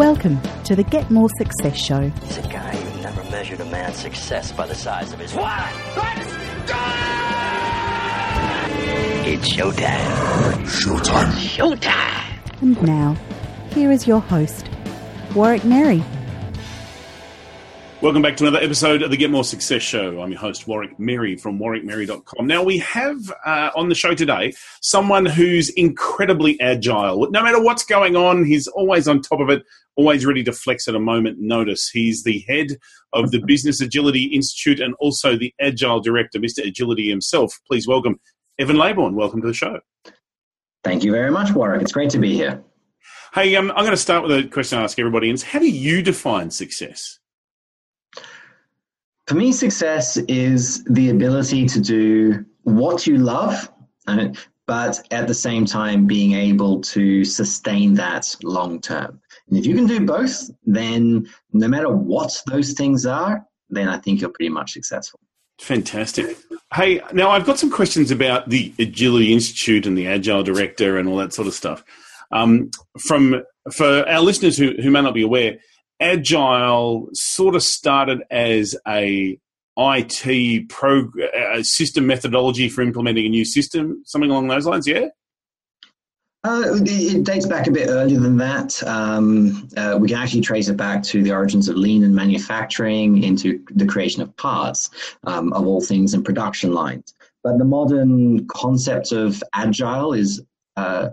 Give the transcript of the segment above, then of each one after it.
Welcome to the Get More Success Show. He's a guy who never measured a man's success by the size of his what? It's showtime. Showtime. Showtime. And now, here is your host, Warwick Merry. Welcome back to another episode of the Get More Success Show. I'm your host, Warwick Merry from warwickmerry.com. Now, we have uh, on the show today someone who's incredibly agile. No matter what's going on, he's always on top of it, always ready to flex at a moment notice. He's the head of the Business Agility Institute and also the Agile Director, Mr. Agility himself. Please welcome Evan Leybourn. Welcome to the show. Thank you very much, Warwick. It's great to be here. Hey, um, I'm going to start with a question I ask everybody, and how do you define success? For me, success is the ability to do what you love, but at the same time being able to sustain that long term. And if you can do both, then no matter what those things are, then I think you're pretty much successful. Fantastic. Hey, now I've got some questions about the Agility Institute and the Agile Director and all that sort of stuff. Um, from for our listeners who, who may not be aware, Agile sort of started as a IT pro a system methodology for implementing a new system, something along those lines. Yeah. Uh, it dates back a bit earlier than that. Um, uh, we can actually trace it back to the origins of lean and manufacturing into the creation of parts um, of all things in production lines. But the modern concept of agile is uh,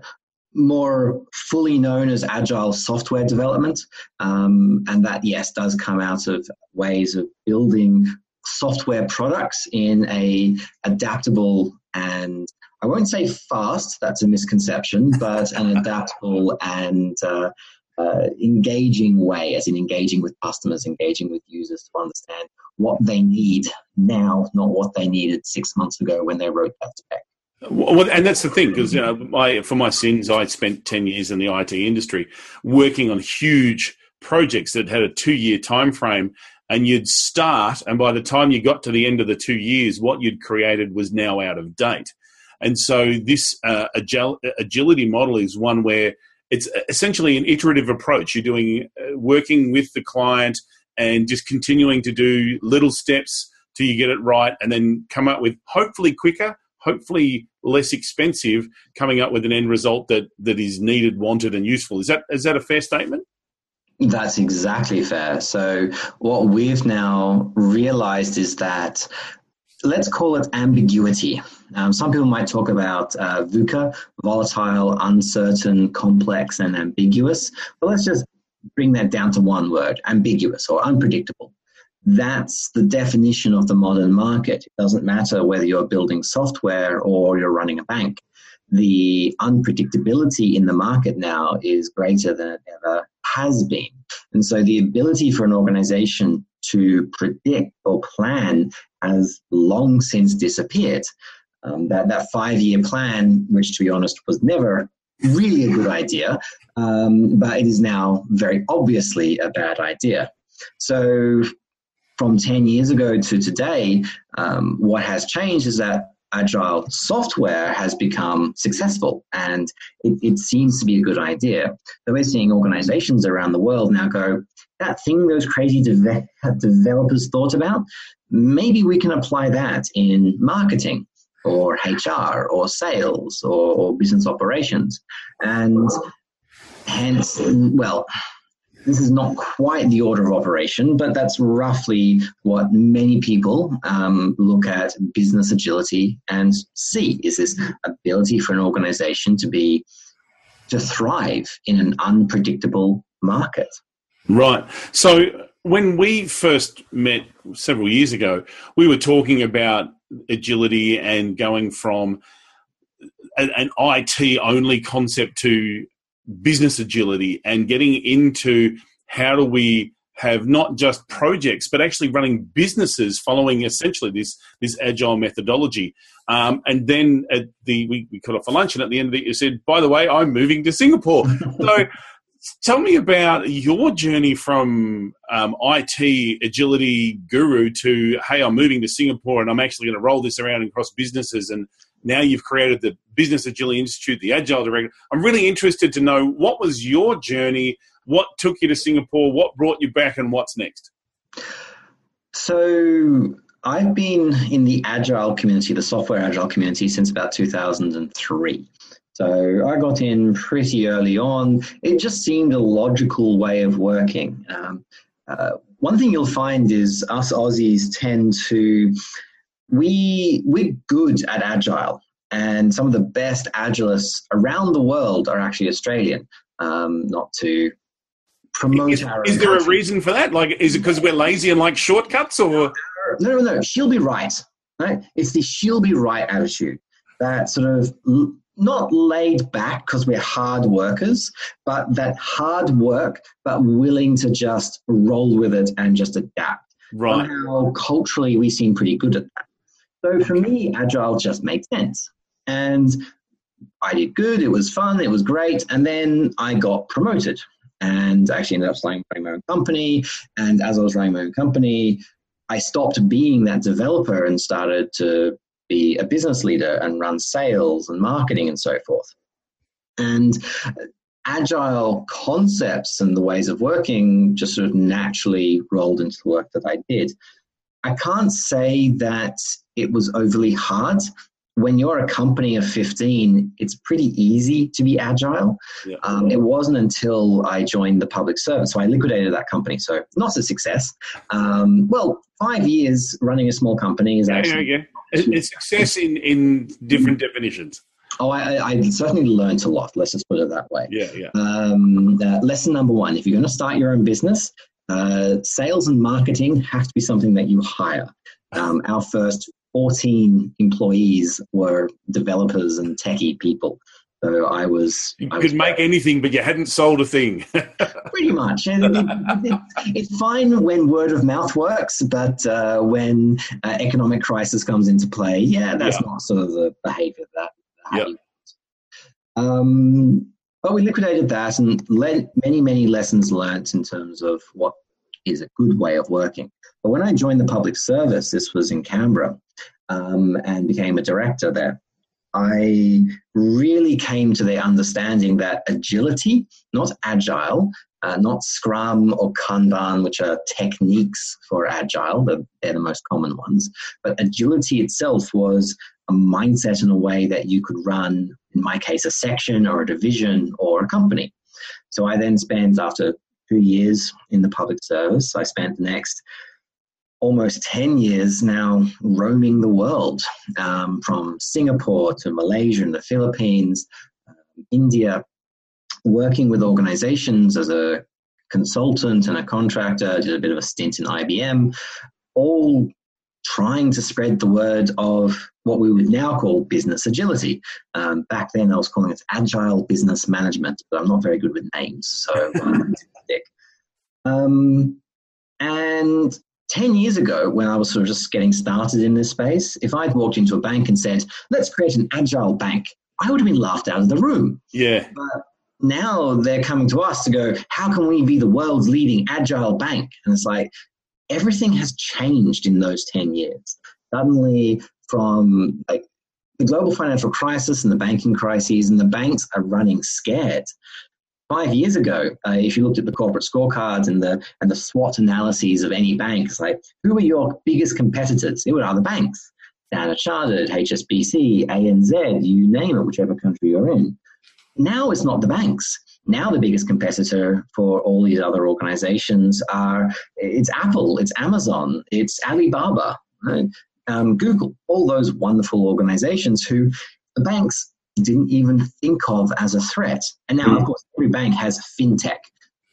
more fully known as agile software development. Um, and that, yes, does come out of ways of building software products in a adaptable and I won't say fast, that's a misconception, but an adaptable and uh, uh, engaging way, as in engaging with customers, engaging with users to understand what they need now, not what they needed six months ago when they wrote that spec. Well, and that's the thing, because you know, my, for my sins, I spent ten years in the IT industry working on huge projects that had a two-year time frame, and you'd start, and by the time you got to the end of the two years, what you'd created was now out of date. And so, this uh, agil- agility model is one where it's essentially an iterative approach. You're doing uh, working with the client and just continuing to do little steps till you get it right, and then come up with hopefully quicker hopefully less expensive, coming up with an end result that that is needed, wanted, and useful. Is that is that a fair statement? That's exactly fair. So what we've now realized is that let's call it ambiguity. Um, some people might talk about uh, VUCA, volatile, uncertain, complex, and ambiguous. But let's just bring that down to one word: ambiguous or unpredictable. That's the definition of the modern market. It doesn't matter whether you're building software or you're running a bank. The unpredictability in the market now is greater than it ever has been. And so the ability for an organization to predict or plan has long since disappeared. Um, that, that five year plan, which to be honest was never really a good idea, um, but it is now very obviously a bad idea. So from 10 years ago to today, um, what has changed is that agile software has become successful and it, it, seems to be a good idea. So we're seeing organizations around the world now go, that thing those crazy de- developers thought about, maybe we can apply that in marketing or HR or sales or, or business operations. And hence, well, this is not quite the order of operation, but that's roughly what many people um, look at business agility and see is this ability for an organization to be to thrive in an unpredictable market. Right. So when we first met several years ago, we were talking about agility and going from an, IT only concept to business agility and getting into how do we have not just projects but actually running businesses following essentially this this agile methodology. Um, and then at the we, we cut off for lunch and at the end of it you said by the way i'm moving to singapore. So tell me about your journey from um, it agility guru to hey i'm moving to singapore and i'm actually going to roll this around across businesses and now you've created the Business Agility Institute, the Agile Director. I'm really interested to know what was your journey. what took you to Singapore, what brought you back, and what's next? So I've been in the agile community, the software agile community, since about 2003. So I got in pretty early on. It just seemed a logical way of working. Um, uh, one thing you'll find is us Aussies tend to we we're good at agile, and some of the best agilists around the world are actually Australian. Um, not to promote is, is there a reason for that? Like, is it because we're lazy and like shortcuts, or no, no, no? She'll be right. Right? It's the she'll be right attitude that sort of not laid back because we're hard workers, but that hard work, but willing to just roll with it and just adapt. Right. Somehow, culturally, we seem pretty good at that. So for me, agile just made sense. And I did good. It was fun. It was great. And then I got promoted and actually ended up starting my own company. And as I was running my own company, I stopped being that developer and started to be a business leader and run sales and marketing and so forth. And agile concepts and the ways of working just sort of naturally rolled into the work that I did. I can't say that it was overly hard. When you're a company of 15, it's pretty easy to be agile. Yeah. Um, it wasn't until I joined the public service. So I liquidated that company. So not a success. Um, well, five years running a small company is actually. Yeah, yeah, it's success in, in different definitions. Oh, I, I, certainly learned a lot. Let's just put it that way. Yeah, yeah. Um, uh, lesson number one: if you're going to start your own business, uh, sales and marketing have to be something that you hire. Um, our first 14 employees were developers and techie people. So I was. You I could make anything, but you hadn't sold a thing. pretty much. It, it, it, it's fine when word of mouth works, but uh, when uh, economic crisis comes into play, yeah, that's yeah. not sort of the behavior that. that yep. Um, but we liquidated that and many, many lessons learnt in terms of what is a good way of working. But when I joined the public service, this was in Canberra, um, and became a director there. I really came to the understanding that agility, not agile, uh, not Scrum or Kanban, which are techniques for agile, they're the most common ones, but agility itself was a mindset in a way that you could run, in my case, a section or a division or a company. So I then spent, after two years in the public service, I spent the next almost 10 years now roaming the world um, from Singapore to Malaysia and the Philippines, um, India, working with organizations as a consultant and a contractor, did a bit of a stint in IBM, all trying to spread the word of what we would now call business agility. Um, back then, I was calling it agile business management, but I'm not very good with names, so um, and 10 years ago, when I was sort of just getting started in this space, if I'd walked into a bank and said, let's create an agile bank, I would have been laughed out of the room. Yeah. But now they're coming to us to go, how can we be the world's leading agile bank? And it's like, everything has changed in those 10 years. Suddenly, from like the global financial crisis and the banking crises, and the banks are running scared five years ago, uh, if you looked at the corporate scorecards and the and the SWOT analyses of any banks, like who are your biggest competitors? It were other banks, Standard Chartered, HSBC, ANZ, you name it, whichever country you're in. Now it's not the banks. Now the biggest competitor for all these other organizations are it's Apple, it's Amazon, it's Alibaba, right? um, Google, all those wonderful organizations who the banks didn't even think of as a threat. And now, of hmm. course, every bank has fintech.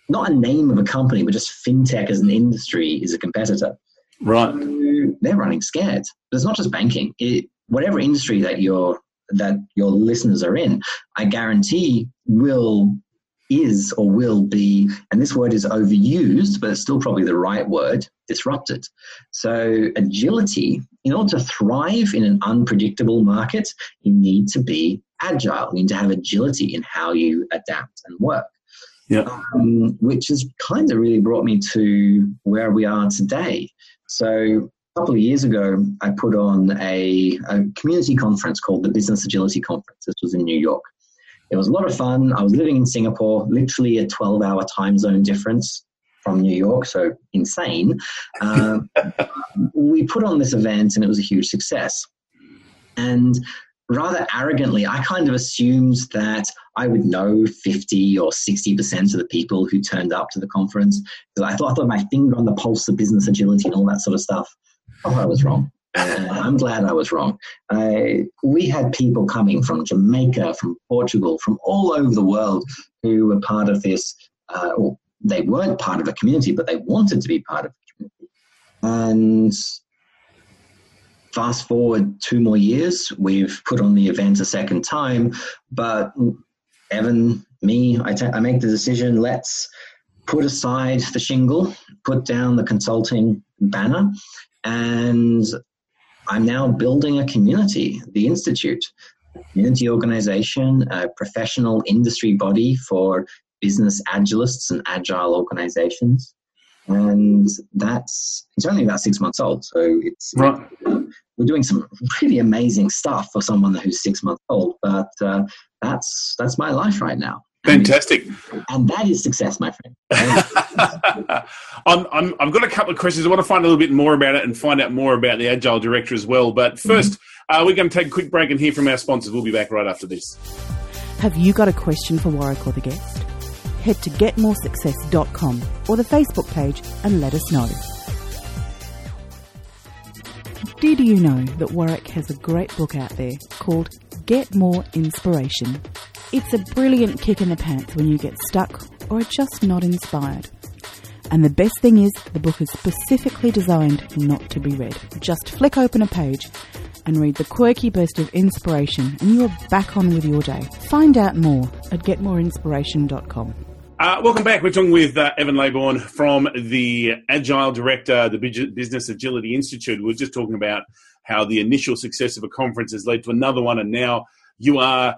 Not a name of a company, but just fintech as an industry is a competitor. Right. So they're running scared. But it's not just banking. It, whatever industry that your that your listeners are in, I guarantee will is or will be, and this word is overused, but it's still probably the right word, disrupted. So, agility, in order to thrive in an unpredictable market, you need to be agile. You need to have agility in how you adapt and work. Yeah. Um, which has kind of really brought me to where we are today. So, a couple of years ago, I put on a, a community conference called the Business Agility Conference. This was in New York. It was a lot of fun. I was living in Singapore, literally a 12 hour time zone difference from New York, so insane. Um, we put on this event and it was a huge success. And rather arrogantly, I kind of assumed that I would know 50 or 60% of the people who turned up to the conference. Because I thought I thought my finger on the pulse of business agility and all that sort of stuff. Oh, I was wrong. Uh, I'm glad I was wrong. Uh, we had people coming from Jamaica, from Portugal, from all over the world who were part of this. Uh, or they weren't part of a community, but they wanted to be part of a community. And fast forward two more years, we've put on the event a second time, but Evan, me, I, I make the decision let's put aside the shingle, put down the consulting banner, and I'm now building a community, the Institute, community organization, a professional industry body for business agilists and agile organizations. And that's, it's only about six months old. So it's, right. we're doing some really amazing stuff for someone who's six months old, but uh, that's, that's my life right now. Fantastic. And that is success, my friend. I'm, I'm, I've got a couple of questions. I want to find a little bit more about it and find out more about the Agile Director as well. But 1st mm-hmm. uh, we're going to take a quick break and hear from our sponsors. We'll be back right after this. Have you got a question for Warwick or the guest? Head to getmoresuccess.com or the Facebook page and let us know. Did you know that Warwick has a great book out there called Get More Inspiration? It's a brilliant kick in the pants when you get stuck or are just not inspired. And the best thing is, the book is specifically designed not to be read. Just flick open a page and read the quirky burst of inspiration, and you are back on with your day. Find out more at getmoreinspiration.com. Uh, welcome back. We're talking with uh, Evan Leybourn from the Agile Director, the Business Agility Institute. We are just talking about how the initial success of a conference has led to another one, and now you are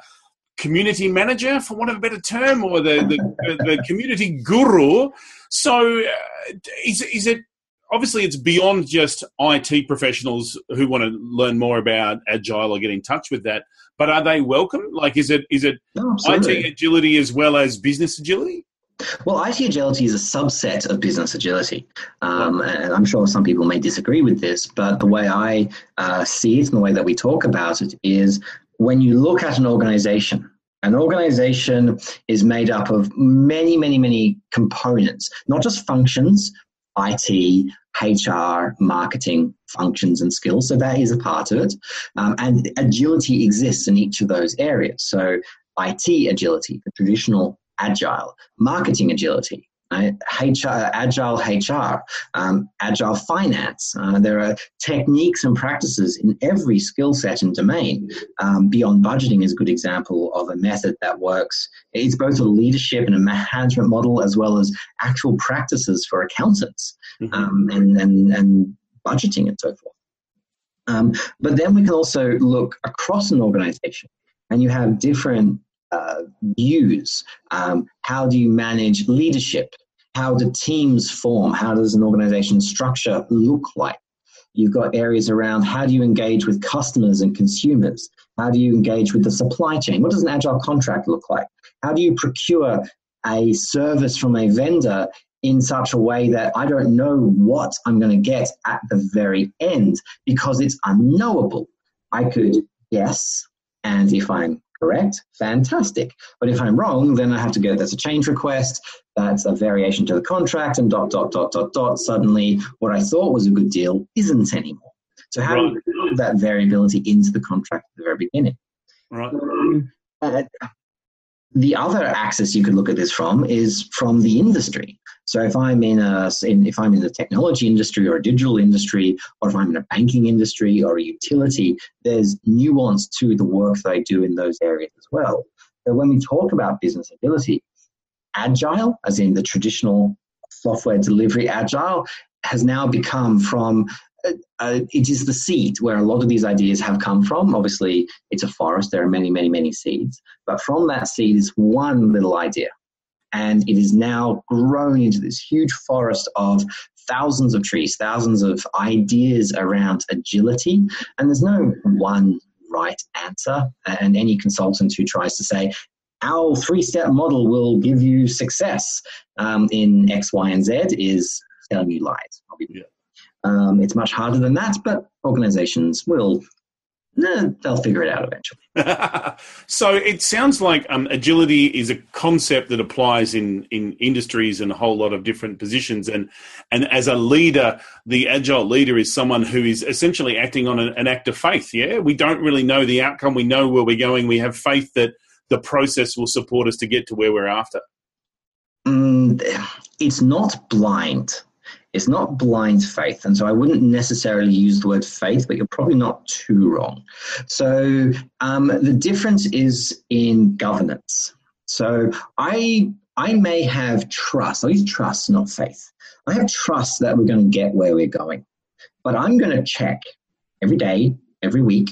community manager, for want of a better term, or the the, the community guru. So, uh, is is it obviously it's beyond just IT professionals who want to learn more about agile or get in touch with that. But are they welcome? Like, is it is it no, IT agility as well as business agility? Well, IT agility is a subset of business agility. Um, and I'm sure some people may disagree with this, but the way I uh, see it and the way that we talk about it is when you look at an organization, an organization is made up of many, many, many components, not just functions, IT, HR, marketing functions and skills. So that is a part of it. Um, and agility exists in each of those areas. So IT agility, the traditional agile, marketing agility, HR, agile HR, um, agile finance. Uh, there are techniques and practices in every skill set and domain. Um, beyond budgeting is a good example of a method that works. It's both a leadership and a management model as well as actual practices for accountants mm-hmm. um, and, and, and budgeting and so forth. Um, but then we can also look across an organization and you have different uh, views? Um, how do you manage leadership? How do teams form? How does an organization structure look like? You've got areas around how do you engage with customers and consumers? How do you engage with the supply chain? What does an agile contract look like? How do you procure a service from a vendor in such a way that I don't know what I'm going to get at the very end because it's unknowable? I could guess, and if I'm correct, fantastic. But if I'm wrong, then I have to go, that's a change request, that's a variation to the contract, and dot, dot, dot, dot, dot. Suddenly, what I thought was a good deal isn't anymore. So, how right. do you build that variability into the contract at the very beginning? Right. uh, the other axis you could look at this from is from the industry. So if I'm in a if I'm in the technology industry or a digital industry, or if I'm in a banking industry or a utility, there's nuance to the work that I do in those areas as well. So when we talk about business agility, agile, as in the traditional software delivery agile, has now become from uh, it is the seed where a lot of these ideas have come from. Obviously, it's a forest. There are many, many, many seeds. But from that seed is one little idea. And it is now grown into this huge forest of thousands of trees, thousands of ideas around agility. And there's no one right answer. And any consultant who tries to say, our three step model will give you success um, in X, Y, and Z is telling you lies. Yeah. Um, it's much harder than that, but organizations will no, they'll figure it out eventually. so it sounds like um, agility is a concept that applies in, in industries and a whole lot of different positions. And and as a leader, the agile leader is someone who is essentially acting on an, an act of faith. Yeah, we don't really know the outcome. We know where we're going. We have faith that the process will support us to get to where we're after. Mm, it's not blind. It's not blind faith. And so I wouldn't necessarily use the word faith, but you're probably not too wrong. So um, the difference is in governance. So I I may have trust. I use trust, not faith. I have trust that we're going to get where we're going. But I'm going to check every day, every week,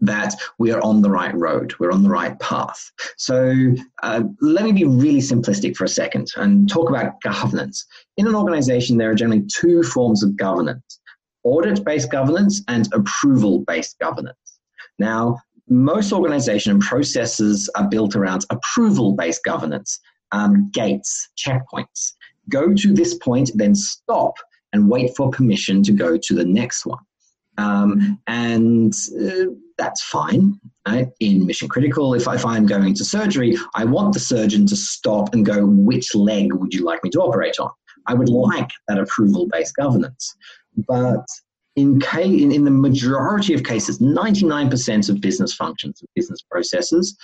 that we are on the right road, we're on the right path. So uh, let me be really simplistic for a second and talk about governance. In an organization, there are generally two forms of governance audit based governance and approval based governance. Now, most organization processes are built around approval based governance, um, gates, checkpoints. Go to this point, then stop and wait for permission to go to the next one. Um, and uh, that's fine. Right? In mission critical, if, if I'm going to surgery, I want the surgeon to stop and go, which leg would you like me to operate on? I would like that approval based governance. But in, in, in the majority of cases, 99% of business functions, of business processes,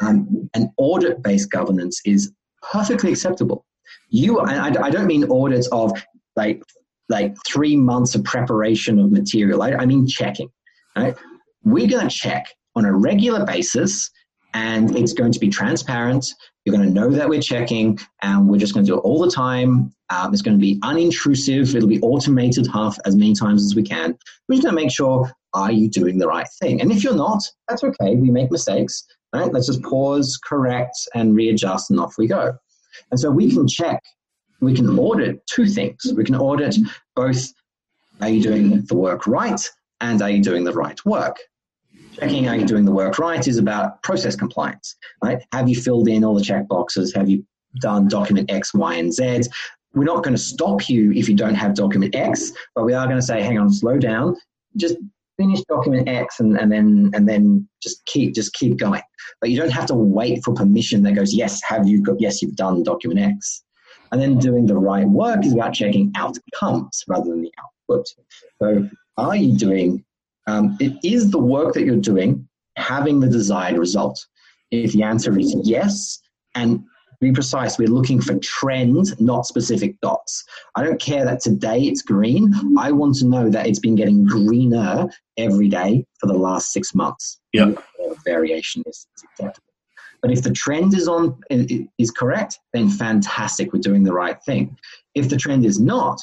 um, an audit based governance is perfectly acceptable. You, I, I don't mean audits of like like three months of preparation of material. I, I mean checking. Right? We're going to check on a regular basis, and it's going to be transparent. You're going to know that we're checking, and we're just going to do it all the time. Um, it's going to be unintrusive. It'll be automated half as many times as we can. We're just going to make sure are you doing the right thing? And if you're not, that's okay. We make mistakes. Right? Let's just pause, correct, and readjust, and off we go. And so we can check we can audit two things. We can audit both are you doing the work right and are you doing the right work? Checking are you doing the work right is about process compliance, right? Have you filled in all the check boxes? Have you done document X, Y, and Z? We're not going to stop you if you don't have document X, but we are going to say, hang on, slow down. Just finish document X and, and then and then just keep just keep going. But you don't have to wait for permission that goes, yes, have you got yes, you've done document X. And then doing the right work is about checking outcomes rather than the output. So, are you doing, um, it is the work that you're doing having the desired result? If the answer is yes, and be precise, we're looking for trends, not specific dots. I don't care that today it's green. I want to know that it's been getting greener every day for the last six months. Yeah. Variation is acceptable. But if the trend is on is correct, then fantastic, we're doing the right thing. If the trend is not,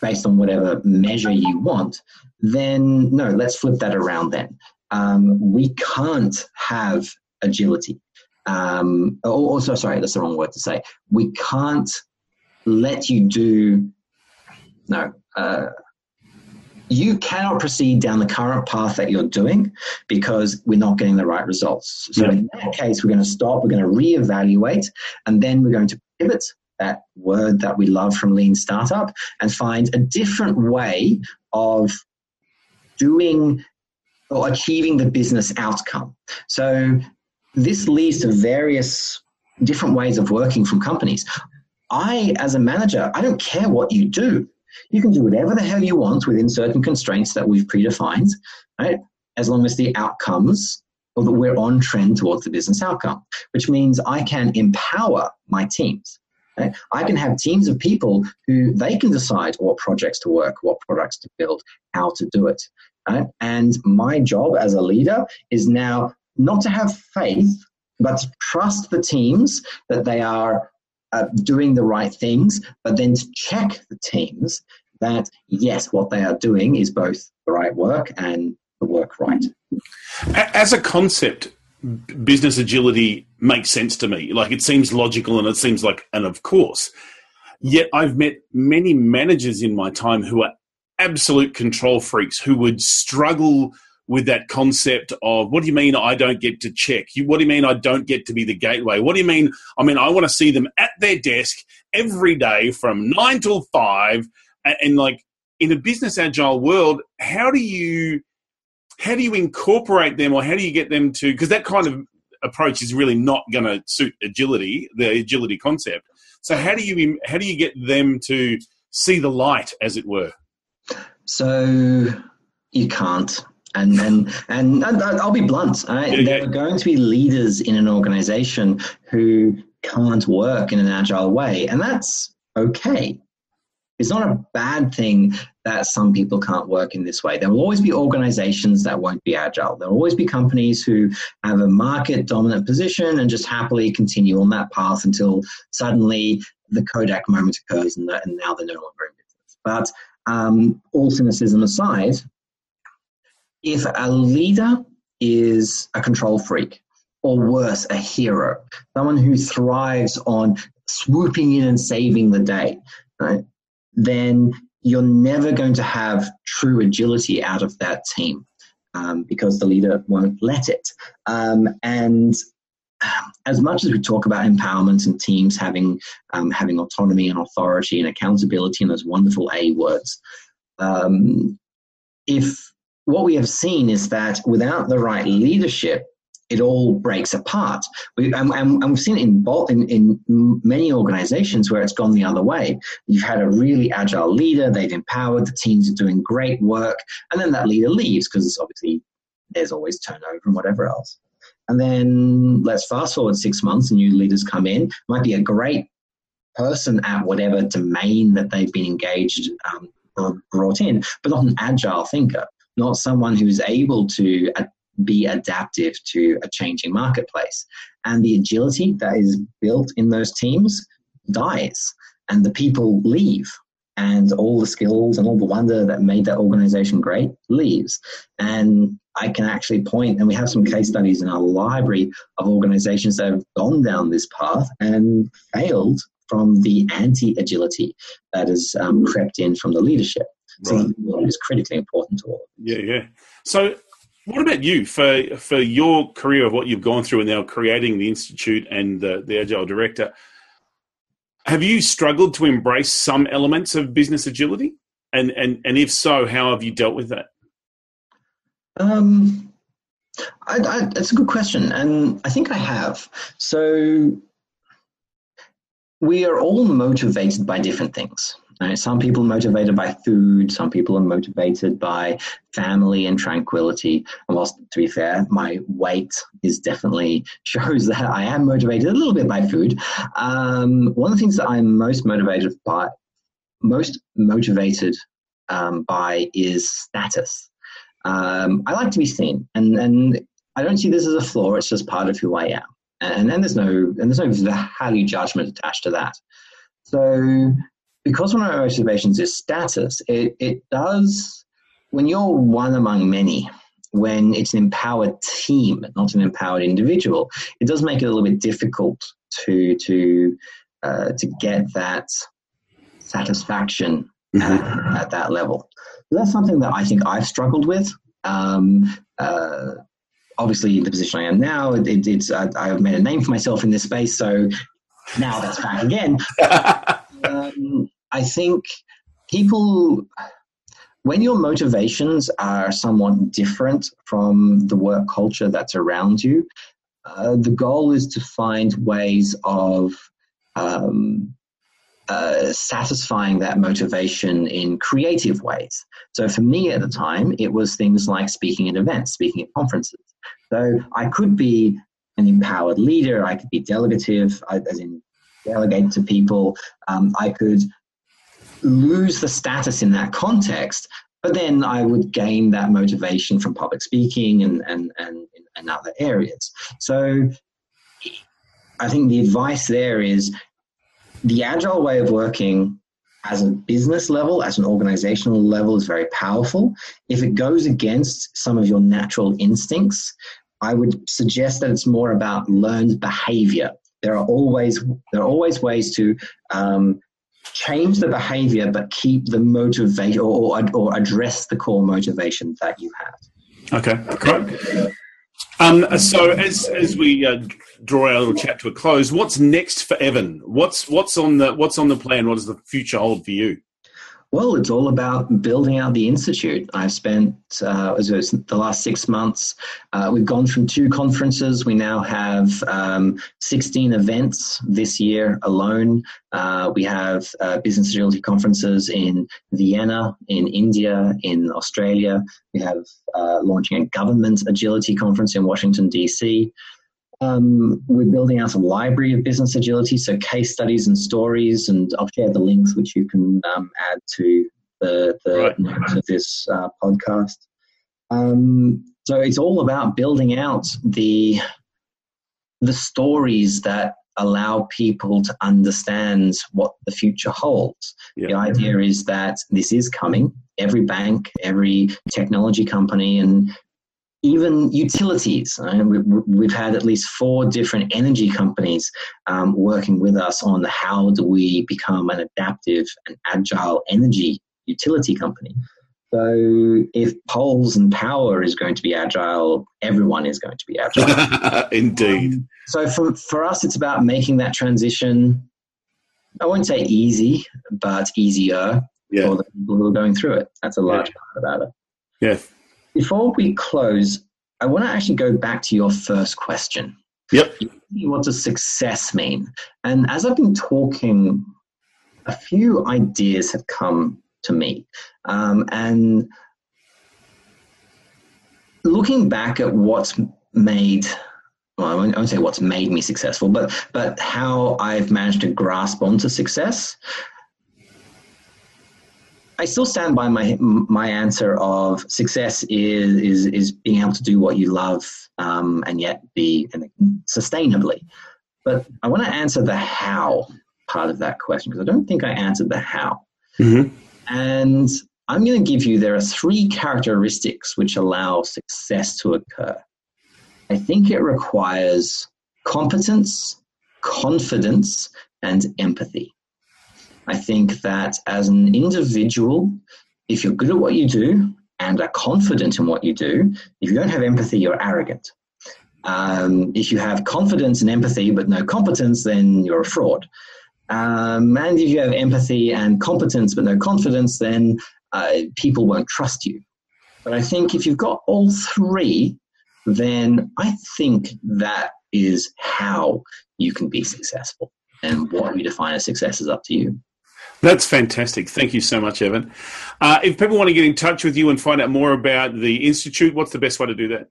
based on whatever measure you want, then no, let's flip that around. Then um, we can't have agility. Um, also, sorry, that's the wrong word to say. We can't let you do no. Uh, you cannot proceed down the current path that you're doing because we're not getting the right results. So yeah. in that case, we're going to stop, we're going to reevaluate, and then we're going to pivot that word that we love from lean startup and find a different way of doing or achieving the business outcome. So this leads to various different ways of working from companies. I, as a manager, I don't care what you do. You can do whatever the hell you want within certain constraints that we've predefined, right? As long as the outcomes or that we're on trend towards the business outcome, which means I can empower my teams. Right? I can have teams of people who they can decide what projects to work, what products to build, how to do it. Right? And my job as a leader is now not to have faith, but to trust the teams that they are uh, doing the right things, but then to check the teams that yes, what they are doing is both the right work and the work right. As a concept, business agility makes sense to me. Like it seems logical and it seems like, and of course. Yet I've met many managers in my time who are absolute control freaks who would struggle with that concept of what do you mean I don't get to check? what do you mean I don't get to be the gateway? What do you mean? I mean, I want to see them at their desk every day from nine till five. And, and like in a business agile world, how do you how do you incorporate them or how do you get them to because that kind of approach is really not going to suit agility, the agility concept. So how do you how do you get them to see the light, as it were? So you can't. And and and, I'll be blunt. Right? Yeah, there yeah. are going to be leaders in an organization who can't work in an agile way, and that's okay. It's not a bad thing that some people can't work in this way. There will always be organizations that won't be agile. There will always be companies who have a market dominant position and just happily continue on that path until suddenly the Kodak moment occurs and, and now they're no longer in business. But um, all cynicism aside, if a leader is a control freak, or worse, a hero, someone who thrives on swooping in and saving the day, right, then you're never going to have true agility out of that team um, because the leader won't let it. Um, and as much as we talk about empowerment and teams having um, having autonomy and authority and accountability and those wonderful A words, um, if what we have seen is that without the right leadership, it all breaks apart. We, and, and, we've seen it in, in, in many organizations where it's gone the other way. You've had a really agile leader, they've empowered, the teams are doing great work, and then that leader leaves because obviously there's always turnover and whatever else. And then let's fast forward six months and new leaders come in. Might be a great person at whatever domain that they've been engaged um, or brought in, but not an agile thinker, not someone who's able to be adaptive to a changing marketplace. And the agility that is built in those teams dies, and the people leave and all the skills and all the wonder that made that organization great leaves. And I can actually point, and we have some case studies in our library of organizations that have gone down this path and failed from the anti agility that has um, crept in from the leadership. So right. is critically important to all. Yeah, yeah. So, what about you for for your career of what you've gone through and now creating the institute and the, the agile director? Have you struggled to embrace some elements of business agility? And, and, and if so, how have you dealt with that? Um, I, I, that's a good question. And I think I have. So we are all motivated by different things. Right? Some people motivated by food, some people are motivated by family and tranquility. And whilst, to be fair, my weight is definitely shows that I am motivated a little bit by food. Um, one of the things that I'm most motivated by, most motivated um, by is status. Um, I like to be seen, and and I don't see this as a flaw. It's just part of who I am, and and there's no and there's no value judgment attached to that. So because one of our motivations is status, it, it does, when you're one among many, when it's an empowered team, not an empowered individual, it does make it a little bit difficult to, to, uh, to get that satisfaction mm-hmm. at, at, that level. So that's something that I think I've struggled with. Um, uh, obviously, in the position I am now, it, it's I, I've made a name for myself in this space, so now that's back again. um, I think people, when your motivations are somewhat different from the work culture that's around you, uh, the goal is to find ways of um, uh, satisfying that motivation in creative ways. So for me at the time, it was things like speaking at events, speaking at conferences. So I could be an empowered leader, I could be delegative, as in delegate to people. Um, I could lose the status in that context, but then I would gain that motivation from public speaking and, and, and, and other areas. So I think the advice there is the agile way of working as a business level, as an organizational level, is very powerful. If it goes against some of your natural instincts, I would suggest that it's more about learned behavior. There are always there are always ways to um, change the behavior but keep the motivation or, or, or address the core motivation that you have. Okay, great. Um, so as as we uh, draw our little chat to a close, what's next for Evan? What's what's on the what's on the plan? What does the future hold for you? Well, it's all about building out the institute. I've spent uh, the last six months. Uh, we've gone from two conferences. We now have um, 16 events this year alone. Uh, we have uh, business agility conferences in Vienna, in India, in Australia. We have uh, launching a government agility conference in Washington D.C. Um, we're building out a library of business agility, so case studies and stories, and I'll share the links which you can um, add to the, the right. notes of this uh, podcast. Um, so it's all about building out the the stories that allow people to understand what the future holds. Yeah. The idea is that this is coming. Every bank, every technology company, and even utilities. Right? We've had at least four different energy companies um, working with us on how do we become an adaptive and agile energy utility company. So if poles and power is going to be agile, everyone is going to be agile. Indeed. Um, so for, for us, it's about making that transition, I won't say easy, but easier yeah. for the people who are going through it. That's a large yeah. part about it. Yeah. Before we close, I want to actually go back to your first question. Yep. What does success mean? And as I've been talking, a few ideas have come to me. Um, and looking back at what's made well, I won't, say what's made me successful, but but how I've managed to grasp onto success. I still stand by my my answer of success is is is being able to do what you love um, and yet be sustainably. But I want to answer the how part of that question because I don't think I answered the how. Mm-hmm. And I'm going to give you there are three characteristics which allow success to occur. I think it requires competence, confidence, and empathy. I think that as an individual, if you're good at what you do and are confident in what you do, if you don't have empathy, you're arrogant. Um, if you have confidence and empathy but no competence, then you're a fraud. Um, and if you have empathy and competence but no confidence, then uh, people won't trust you. But I think if you've got all three, then I think that is how you can be successful. And what you define as success is up to you. That's fantastic. Thank you so much, Evan. Uh, if people want to get in touch with you and find out more about the Institute, what's the best way to do that?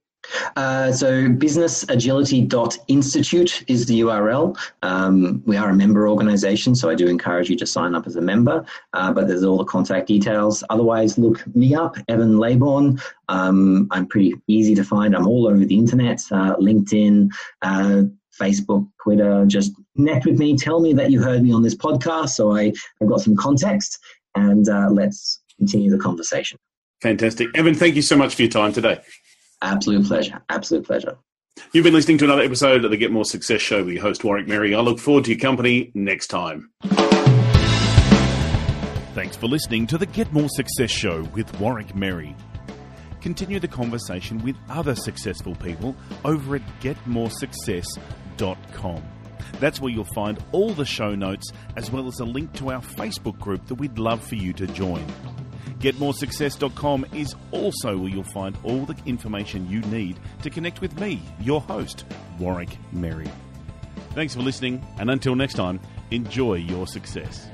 Uh, so businessagility.institute is the URL. Um, we are a member organization, so I do encourage you to sign up as a member, uh, but there's all the contact details. Otherwise, look me up, Evan Leybourn. Um, I'm pretty easy to find. I'm all over the internet, uh, LinkedIn, uh, Facebook, Twitter, just connect with me. Tell me that you heard me on this podcast so I, have got some context and uh, let's continue the conversation. Fantastic. Evan, thank you so much for your time today. Absolute pleasure. Absolute pleasure. You've been listening to another episode of the Get More Success Show with your host, Warwick Merry. I look forward to your company next time. Thanks for listening to the Get More Success Show with Warwick Merry. Continue the conversation with other successful people over at getmoresuccess.com. That's where you'll find all the show notes as well as a link to our Facebook group that we'd love for you to join. GetMoreSuccess.com is also where you'll find all the information you need to connect with me, your host, Warwick Merry. Thanks for listening, and until next time, enjoy your success.